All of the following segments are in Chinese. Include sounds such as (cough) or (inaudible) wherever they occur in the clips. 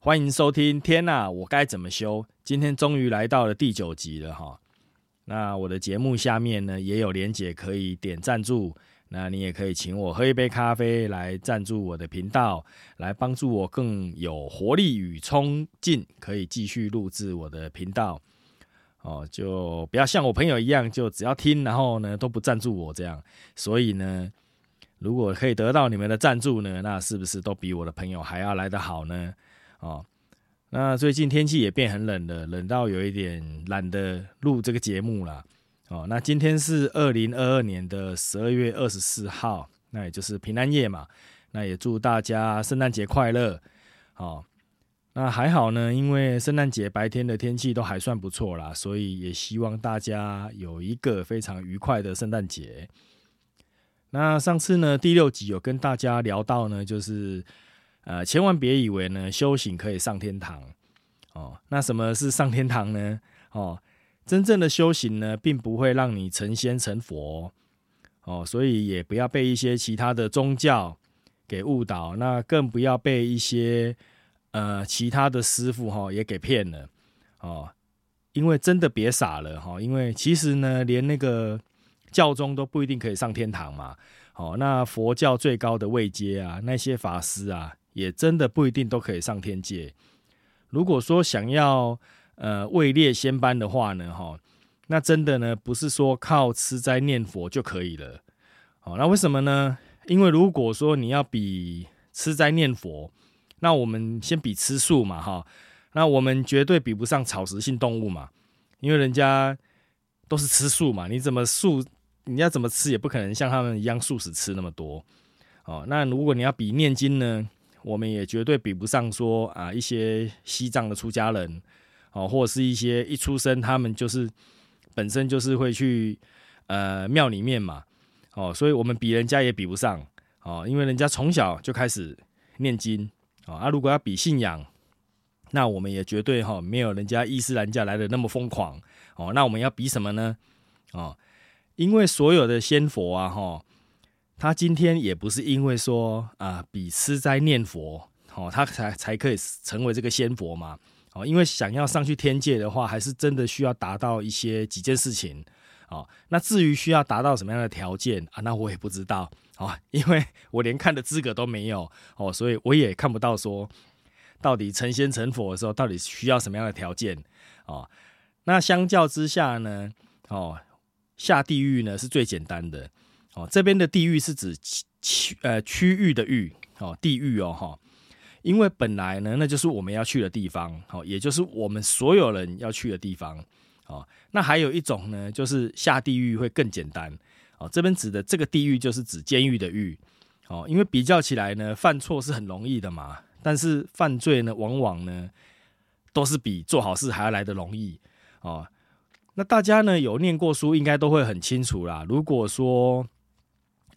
欢迎收听。天呐，我该怎么修？今天终于来到了第九集了哈。那我的节目下面呢也有连结可以点赞助，那你也可以请我喝一杯咖啡来赞助我的频道，来帮助我更有活力与冲劲，可以继续录制我的频道。哦，就不要像我朋友一样，就只要听，然后呢都不赞助我这样。所以呢。如果可以得到你们的赞助呢，那是不是都比我的朋友还要来得好呢？哦，那最近天气也变很冷了，冷到有一点懒得录这个节目了。哦，那今天是二零二二年的十二月二十四号，那也就是平安夜嘛。那也祝大家圣诞节快乐。哦，那还好呢，因为圣诞节白天的天气都还算不错啦，所以也希望大家有一个非常愉快的圣诞节。那上次呢，第六集有跟大家聊到呢，就是呃，千万别以为呢修行可以上天堂哦。那什么是上天堂呢？哦，真正的修行呢，并不会让你成仙成佛哦，所以也不要被一些其他的宗教给误导，那更不要被一些呃其他的师傅哈也给骗了哦。因为真的别傻了哈，因为其实呢，连那个。教宗都不一定可以上天堂嘛，哦，那佛教最高的位阶啊，那些法师啊，也真的不一定都可以上天界。如果说想要呃位列仙班的话呢，哈，那真的呢不是说靠吃斋念佛就可以了，哦，那为什么呢？因为如果说你要比吃斋念佛，那我们先比吃素嘛，哈，那我们绝对比不上草食性动物嘛，因为人家都是吃素嘛，你怎么素？你要怎么吃也不可能像他们一样素食吃那么多哦。那如果你要比念经呢，我们也绝对比不上说啊一些西藏的出家人哦，或者是一些一出生他们就是本身就是会去呃庙里面嘛哦，所以我们比人家也比不上哦，因为人家从小就开始念经啊。啊，如果要比信仰，那我们也绝对哈没有人家伊斯兰教来的那么疯狂哦。那我们要比什么呢？哦。因为所有的仙佛啊，哈，他今天也不是因为说啊，比吃斋念佛，哦，他才才可以成为这个仙佛嘛，哦，因为想要上去天界的话，还是真的需要达到一些几件事情，哦，那至于需要达到什么样的条件啊，那我也不知道，哦，因为我连看的资格都没有，哦，所以我也看不到说到底成仙成佛的时候，到底需要什么样的条件，哦，那相较之下呢，哦。下地狱呢是最简单的。哦，这边的地狱是指区呃区域的域哦，地狱哦哈，因为本来呢那就是我们要去的地方哦，也就是我们所有人要去的地方哦。那还有一种呢，就是下地狱会更简单哦，这边指的这个地狱就是指监狱的狱哦，因为比较起来呢，犯错是很容易的嘛，但是犯罪呢，往往呢都是比做好事还要来的容易哦。那大家呢有念过书，应该都会很清楚啦。如果说，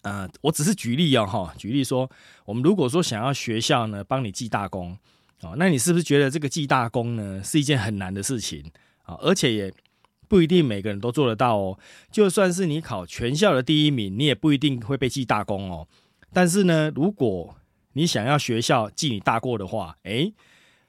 呃，我只是举例哦，哈，举例说，我们如果说想要学校呢帮你记大功，哦，那你是不是觉得这个记大功呢是一件很难的事情啊？而且也不一定每个人都做得到哦。就算是你考全校的第一名，你也不一定会被记大功哦。但是呢，如果你想要学校记你大过的话，诶，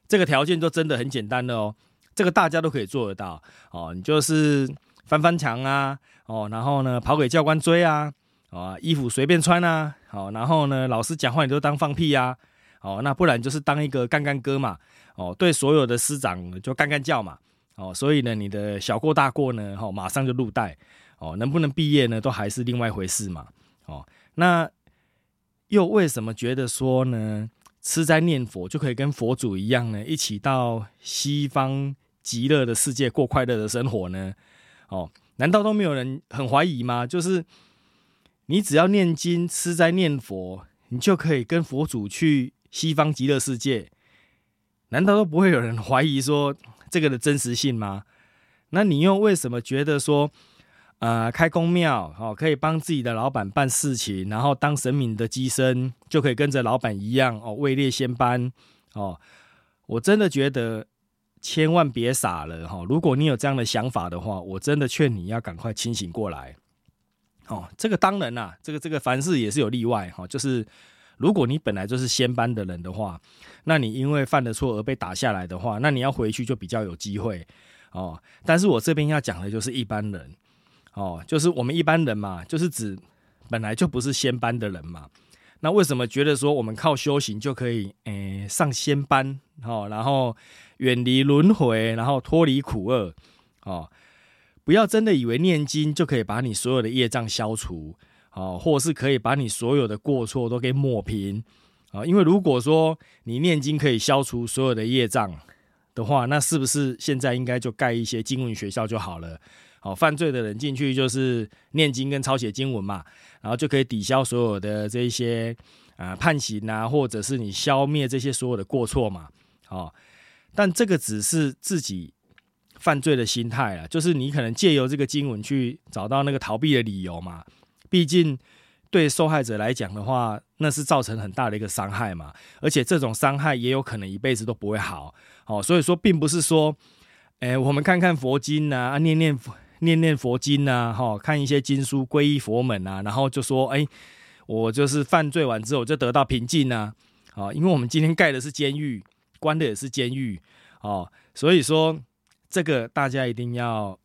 这个条件就真的很简单了哦。这个大家都可以做得到哦，你就是翻翻墙啊，哦，然后呢跑给教官追啊，啊，衣服随便穿啊，好，然后呢老师讲话你都当放屁呀，哦，那不然就是当一个干干哥嘛，哦，对所有的师长就干干叫嘛，哦，所以呢你的小过大过呢，哦，马上就入袋，哦，能不能毕业呢都还是另外一回事嘛，哦，那又为什么觉得说呢吃斋念佛就可以跟佛祖一样呢，一起到西方？极乐的世界过快乐的生活呢？哦，难道都没有人很怀疑吗？就是你只要念经、吃斋、念佛，你就可以跟佛祖去西方极乐世界？难道都不会有人怀疑说这个的真实性吗？那你又为什么觉得说，呃，开公庙哦，可以帮自己的老板办事情，然后当神明的机身，就可以跟着老板一样哦，位列仙班哦？我真的觉得。千万别傻了哈！如果你有这样的想法的话，我真的劝你要赶快清醒过来。哦，这个当然啦，这个这个凡事也是有例外哈，就是如果你本来就是先班的人的话，那你因为犯了错而被打下来的话，那你要回去就比较有机会哦。但是我这边要讲的就是一般人哦，就是我们一般人嘛，就是指本来就不是先班的人嘛。那为什么觉得说我们靠修行就可以诶上仙班哦，然后远离轮回，然后脱离苦厄哦？不要真的以为念经就可以把你所有的业障消除哦，或是可以把你所有的过错都给抹平啊？因为如果说你念经可以消除所有的业障的话，那是不是现在应该就盖一些经文学校就好了？好，犯罪的人进去就是念经跟抄写经文嘛，然后就可以抵消所有的这些啊判刑啊，或者是你消灭这些所有的过错嘛。好，但这个只是自己犯罪的心态啊，就是你可能借由这个经文去找到那个逃避的理由嘛。毕竟对受害者来讲的话，那是造成很大的一个伤害嘛，而且这种伤害也有可能一辈子都不会好。好，所以说并不是说，哎，我们看看佛经呐，啊，念念。念念佛经呐，哈，看一些经书，皈依佛门啊，然后就说，哎，我就是犯罪完之后就得到平静呐，啊，因为我们今天盖的是监狱，关的也是监狱，哦，所以说这个大家一定要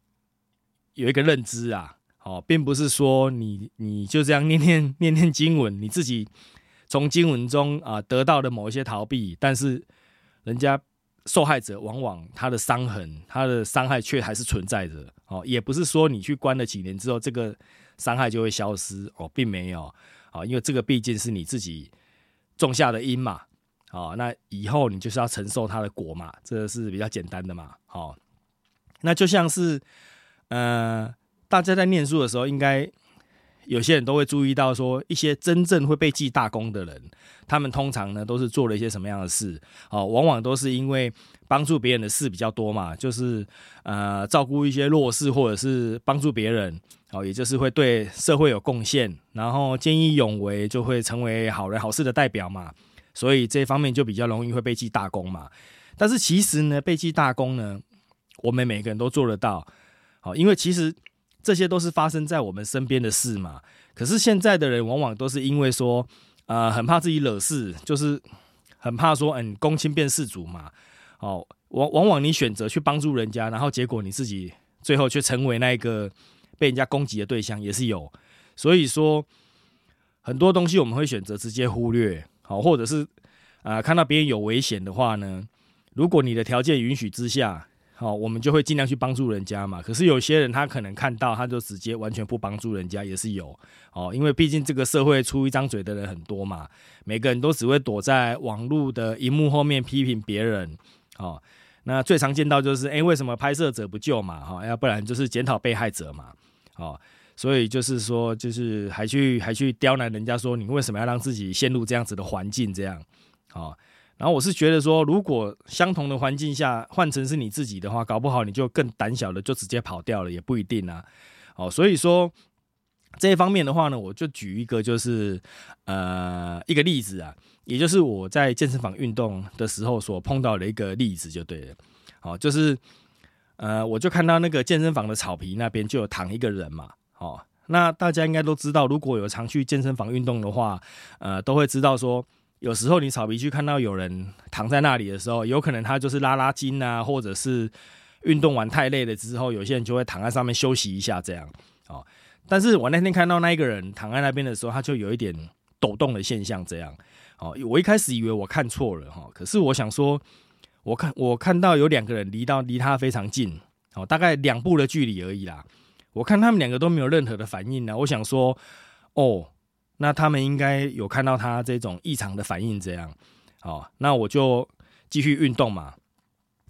有一个认知啊，哦，并不是说你你就这样念念 (laughs) 念念经文，你自己从经文中啊得到的某一些逃避，但是人家。受害者往往他的伤痕，他的伤害却还是存在着哦，也不是说你去关了几年之后，这个伤害就会消失哦，并没有哦，因为这个毕竟是你自己种下的因嘛，哦，那以后你就是要承受它的果嘛，这是比较简单的嘛，好，那就像是呃，大家在念书的时候应该。有些人都会注意到，说一些真正会被记大功的人，他们通常呢都是做了一些什么样的事？哦，往往都是因为帮助别人的事比较多嘛，就是呃照顾一些弱势，或者是帮助别人，哦，也就是会对社会有贡献，然后见义勇为，就会成为好人好事的代表嘛。所以这方面就比较容易会被记大功嘛。但是其实呢，被记大功呢，我们每个人都做得到，好，因为其实。这些都是发生在我们身边的事嘛？可是现在的人往往都是因为说，呃，很怕自己惹事，就是很怕说，嗯，公亲变世主嘛。哦，往往往你选择去帮助人家，然后结果你自己最后却成为那一个被人家攻击的对象，也是有。所以说，很多东西我们会选择直接忽略，好，或者是啊，看到别人有危险的话呢，如果你的条件允许之下。好，我们就会尽量去帮助人家嘛。可是有些人他可能看到，他就直接完全不帮助人家，也是有哦。因为毕竟这个社会出一张嘴的人很多嘛，每个人都只会躲在网络的荧幕后面批评别人。哦，那最常见到就是，哎，为什么拍摄者不救嘛？哈，要不然就是检讨被害者嘛。哦，所以就是说，就是还去还去刁难人家，说你为什么要让自己陷入这样子的环境？这样，哦。然后我是觉得说，如果相同的环境下换成是你自己的话，搞不好你就更胆小的就直接跑掉了，也不一定啊。哦，所以说这一方面的话呢，我就举一个就是呃一个例子啊，也就是我在健身房运动的时候所碰到的一个例子就对了。好，就是呃我就看到那个健身房的草皮那边就有躺一个人嘛。哦，那大家应该都知道，如果有常去健身房运动的话，呃都会知道说。有时候你草皮区看到有人躺在那里的时候，有可能他就是拉拉筋啊，或者是运动完太累了之后，有些人就会躺在上面休息一下这样。哦，但是我那天看到那一个人躺在那边的时候，他就有一点抖动的现象这样。哦，我一开始以为我看错了哈，可是我想说，我看我看到有两个人离到离他非常近，哦，大概两步的距离而已啦。我看他们两个都没有任何的反应呢，我想说，哦。那他们应该有看到他这种异常的反应，这样，哦，那我就继续运动嘛。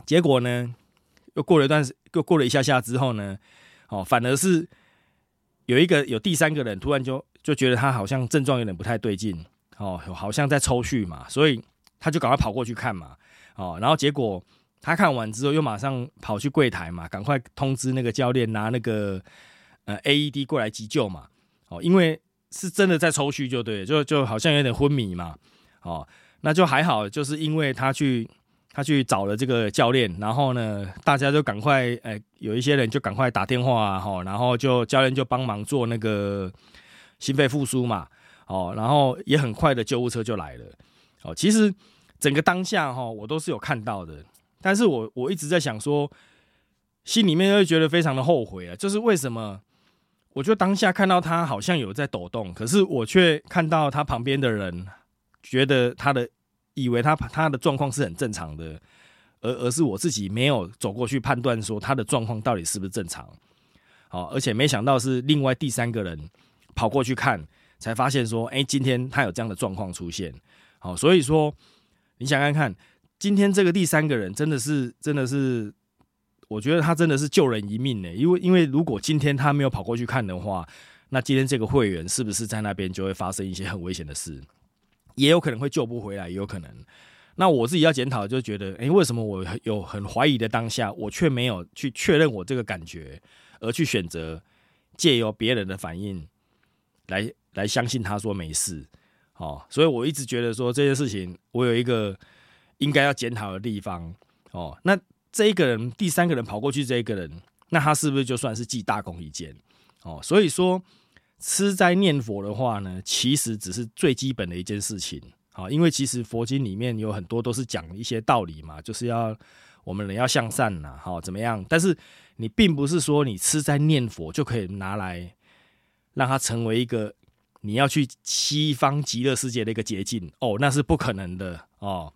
结果呢，又过了一段时，又过了一下下之后呢，哦，反而是有一个有第三个人突然就就觉得他好像症状有点不太对劲，哦，好像在抽搐嘛，所以他就赶快跑过去看嘛，哦，然后结果他看完之后又马上跑去柜台嘛，赶快通知那个教练拿那个呃 AED 过来急救嘛，哦，因为。是真的在抽搐，就对，就就好像有点昏迷嘛，哦，那就还好，就是因为他去他去找了这个教练，然后呢，大家就赶快，哎，有一些人就赶快打电话哈，然后就教练就帮忙做那个心肺复苏嘛，哦，然后也很快的救护车就来了，哦，其实整个当下哈，我都是有看到的，但是我我一直在想说，心里面会觉得非常的后悔啊，就是为什么？我就当下看到他好像有在抖动，可是我却看到他旁边的人觉得他的以为他他的状况是很正常的，而而是我自己没有走过去判断说他的状况到底是不是正常。好，而且没想到是另外第三个人跑过去看，才发现说，哎，今天他有这样的状况出现。好，所以说你想看看，今天这个第三个人真的是真的是。我觉得他真的是救人一命呢，因为因为如果今天他没有跑过去看的话，那今天这个会员是不是在那边就会发生一些很危险的事，也有可能会救不回来，也有可能。那我自己要检讨，就觉得，哎，为什么我有很怀疑的当下，我却没有去确认我这个感觉，而去选择借由别人的反应来来相信他说没事，哦，所以我一直觉得说这件事情，我有一个应该要检讨的地方，哦，那。这一个人，第三个人跑过去，这一个人，那他是不是就算是记大功一件？哦，所以说吃斋念佛的话呢，其实只是最基本的一件事情。好，因为其实佛经里面有很多都是讲一些道理嘛，就是要我们人要向善呐，好怎么样？但是你并不是说你吃斋念佛就可以拿来让它成为一个你要去西方极乐世界的一个捷径哦，那是不可能的哦。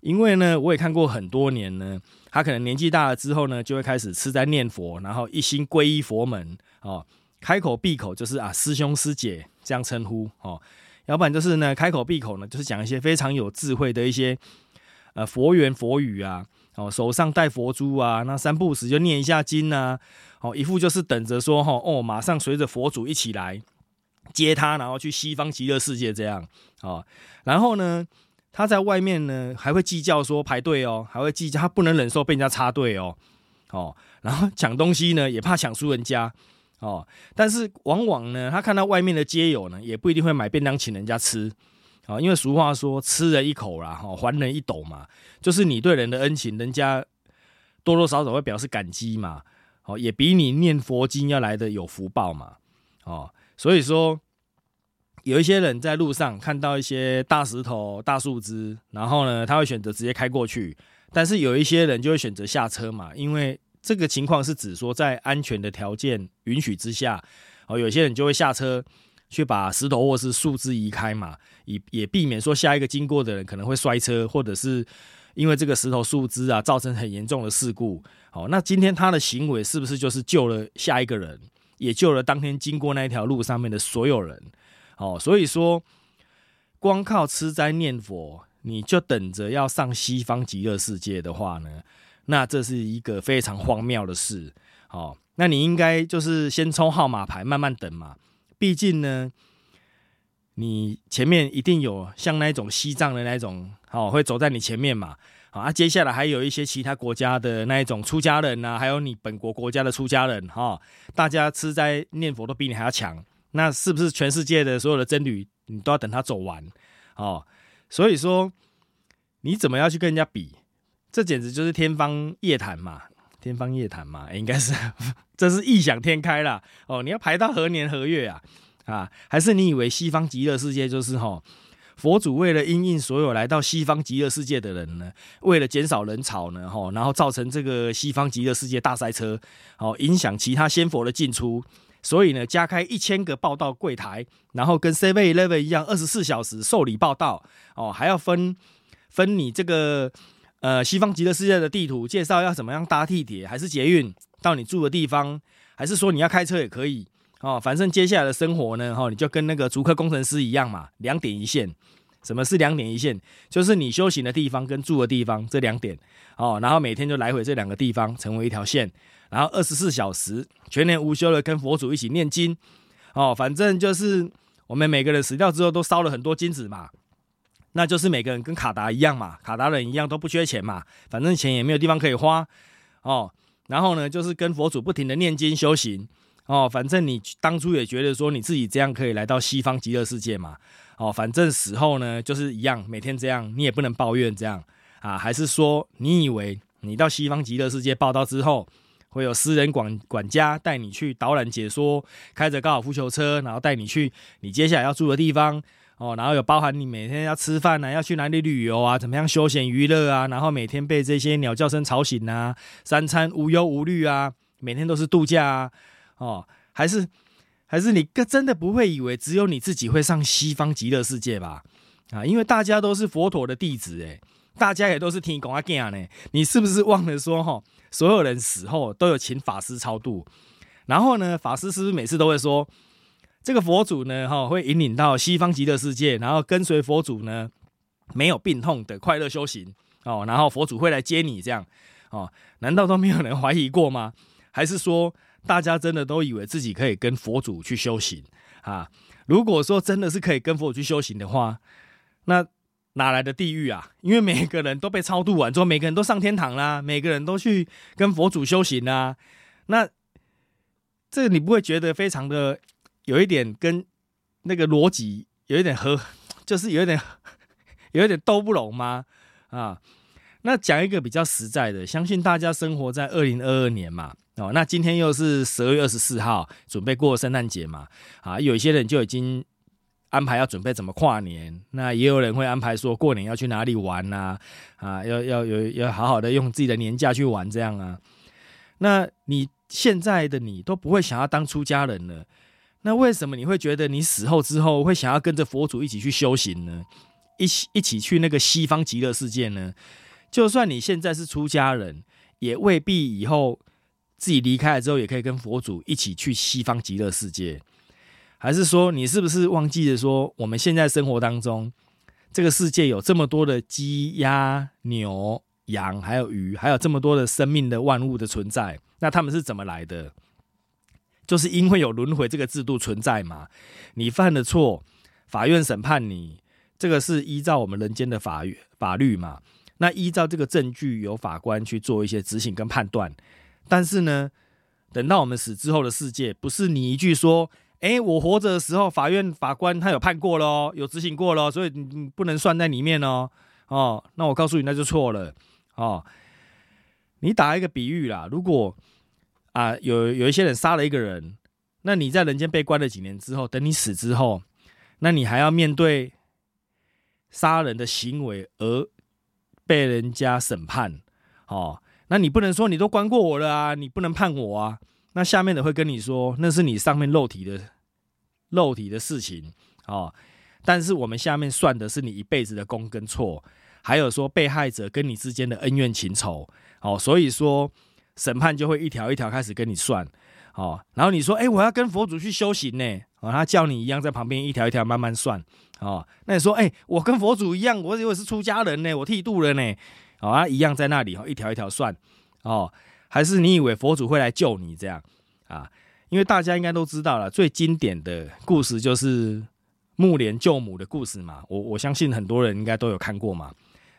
因为呢，我也看过很多年呢，他可能年纪大了之后呢，就会开始吃斋念佛，然后一心皈依佛门哦，开口闭口就是啊师兄师姐这样称呼哦，要不然就是呢开口闭口呢就是讲一些非常有智慧的一些呃佛言佛语啊，哦手上戴佛珠啊，那三不时就念一下经啊，哦一副就是等着说哈哦马上随着佛祖一起来接他，然后去西方极乐世界这样哦，然后呢。他在外面呢，还会计较说排队哦，还会计较他不能忍受被人家插队哦，哦，然后抢东西呢，也怕抢输人家哦。但是往往呢，他看到外面的街友呢，也不一定会买便当请人家吃哦，因为俗话说吃人一口啦，哈，还人一斗嘛，就是你对人的恩情，人家多多少少会表示感激嘛，哦，也比你念佛经要来的有福报嘛，哦，所以说。有一些人在路上看到一些大石头、大树枝，然后呢，他会选择直接开过去。但是有一些人就会选择下车嘛，因为这个情况是指说在安全的条件允许之下，哦，有些人就会下车去把石头或是树枝移开嘛，以也避免说下一个经过的人可能会摔车，或者是因为这个石头、树枝啊造成很严重的事故。好，那今天他的行为是不是就是救了下一个人，也救了当天经过那一条路上面的所有人？哦，所以说，光靠吃斋念佛，你就等着要上西方极乐世界的话呢，那这是一个非常荒谬的事。哦，那你应该就是先抽号码牌，慢慢等嘛。毕竟呢，你前面一定有像那种西藏的那种，哦，会走在你前面嘛。啊，接下来还有一些其他国家的那一种出家人呐，还有你本国国家的出家人，哈，大家吃斋念佛都比你还要强。那是不是全世界的所有的真理，你都要等他走完哦？所以说，你怎么要去跟人家比？这简直就是天方夜谭嘛！天方夜谭嘛，应该是 (laughs) 这是异想天开啦。哦！你要排到何年何月啊？啊？还是你以为西方极乐世界就是哈？佛祖为了因应所有来到西方极乐世界的人呢，为了减少人潮呢，哈，然后造成这个西方极乐世界大塞车，哦，影响其他仙佛的进出。所以呢，加开一千个报道柜台，然后跟 Seven Eleven 一样，二十四小时受理报道哦，还要分分你这个呃西方极乐世界的地图，介绍要怎么样搭地铁还是捷运到你住的地方，还是说你要开车也可以哦。反正接下来的生活呢，哈，你就跟那个足科工程师一样嘛，两点一线。什么是两点一线？就是你修行的地方跟住的地方这两点哦，然后每天就来回这两个地方成为一条线。然后二十四小时全年无休的跟佛祖一起念经，哦，反正就是我们每个人死掉之后都烧了很多金子嘛，那就是每个人跟卡达一样嘛，卡达人一样都不缺钱嘛，反正钱也没有地方可以花，哦，然后呢就是跟佛祖不停的念经修行，哦，反正你当初也觉得说你自己这样可以来到西方极乐世界嘛，哦，反正死后呢就是一样，每天这样你也不能抱怨这样。啊，还是说你以为你到西方极乐世界报道之后？会有私人管管家带你去导览解说，开着高尔夫球车，然后带你去你接下来要住的地方哦，然后有包含你每天要吃饭啊，要去哪里旅游啊，怎么样休闲娱乐啊，然后每天被这些鸟叫声吵醒啊，三餐无忧无虑啊，每天都是度假啊，哦，还是还是你真的不会以为只有你自己会上西方极乐世界吧？啊，因为大家都是佛陀的弟子，诶，大家也都是听讲阿讲呢，你是不是忘了说哈？所有人死后都有请法师超度，然后呢，法师是不是每次都会说，这个佛祖呢，哈，会引领到西方极乐世界，然后跟随佛祖呢，没有病痛的快乐修行哦，然后佛祖会来接你这样哦，难道都没有人怀疑过吗？还是说大家真的都以为自己可以跟佛祖去修行啊？如果说真的是可以跟佛祖去修行的话，那。哪来的地狱啊？因为每个人都被超度完之后，每个人都上天堂啦，每个人都去跟佛祖修行啦。那这你不会觉得非常的有一点跟那个逻辑有一点合，就是有一点有一点斗不拢吗？啊，那讲一个比较实在的，相信大家生活在二零二二年嘛，哦，那今天又是十二月二十四号，准备过圣诞节嘛，啊，有一些人就已经。安排要准备怎么跨年，那也有人会安排说过年要去哪里玩呐？啊，要要有要好好的用自己的年假去玩这样啊。那你现在的你都不会想要当出家人了，那为什么你会觉得你死后之后会想要跟着佛祖一起去修行呢？一起一起去那个西方极乐世界呢？就算你现在是出家人，也未必以后自己离开了之后也可以跟佛祖一起去西方极乐世界。还是说，你是不是忘记了说，我们现在生活当中，这个世界有这么多的鸡、鸭、牛、羊，还有鱼，还有这么多的生命的万物的存在？那他们是怎么来的？就是因为有轮回这个制度存在嘛？你犯了错，法院审判你，这个是依照我们人间的法法律嘛？那依照这个证据，由法官去做一些执行跟判断。但是呢，等到我们死之后的世界，不是你一句说。哎，我活着的时候，法院法官他有判过喽，有执行过咯，所以你不能算在里面哦。哦，那我告诉你，那就错了哦。你打一个比喻啦，如果啊有有一些人杀了一个人，那你在人间被关了几年之后，等你死之后，那你还要面对杀人的行为而被人家审判哦。那你不能说你都关过我了啊，你不能判我啊。那下面的会跟你说，那是你上面肉体的肉体的事情哦。但是我们下面算的是你一辈子的功跟错，还有说被害者跟你之间的恩怨情仇哦。所以说审判就会一条一条开始跟你算哦。然后你说，哎，我要跟佛祖去修行呢，哦，他叫你一样在旁边一条一条慢慢算哦。那你说，哎，我跟佛祖一样，我以为是出家人呢，我剃度了呢，哦，一样在那里哦，一条一条算哦。还是你以为佛祖会来救你这样啊？因为大家应该都知道了，最经典的故事就是木莲救母的故事嘛。我我相信很多人应该都有看过嘛。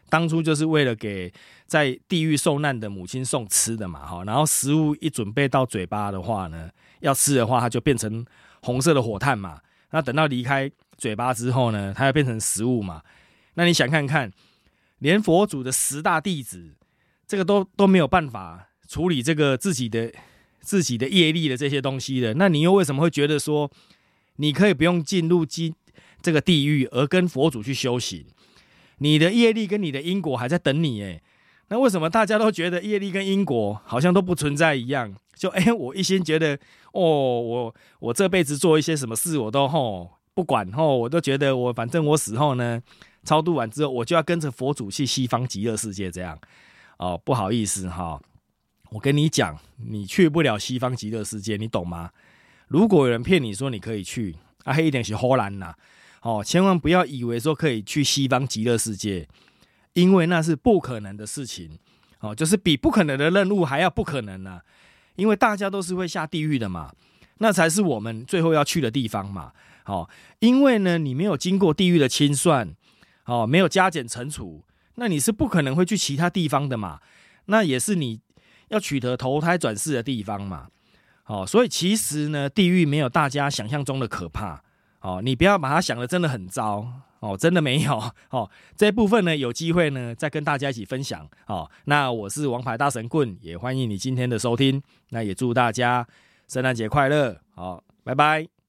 当初就是为了给在地狱受难的母亲送吃的嘛，哈。然后食物一准备到嘴巴的话呢，要吃的话，它就变成红色的火炭嘛。那等到离开嘴巴之后呢，它要变成食物嘛。那你想看看，连佛祖的十大弟子，这个都都没有办法。处理这个自己的自己的业力的这些东西的，那你又为什么会觉得说你可以不用进入今这个地狱，而跟佛祖去修行？你的业力跟你的因果还在等你诶，那为什么大家都觉得业力跟因果好像都不存在一样？就哎，我一心觉得哦，我我这辈子做一些什么事，我都吼不管吼，我都觉得我反正我死后呢，超度完之后，我就要跟着佛祖去西方极乐世界这样哦，不好意思哈。我跟你讲，你去不了西方极乐世界，你懂吗？如果有人骗你说你可以去，啊，黑一点是荷兰呐，哦，千万不要以为说可以去西方极乐世界，因为那是不可能的事情，哦，就是比不可能的任务还要不可能呢，因为大家都是会下地狱的嘛，那才是我们最后要去的地方嘛，哦，因为呢，你没有经过地狱的清算，哦，没有加减乘除，那你是不可能会去其他地方的嘛，那也是你。要取得投胎转世的地方嘛，哦，所以其实呢，地狱没有大家想象中的可怕，哦，你不要把它想的真的很糟，哦，真的没有哦。这部分呢，有机会呢再跟大家一起分享哦。那我是王牌大神棍，也欢迎你今天的收听。那也祝大家圣诞节快乐，好，拜拜。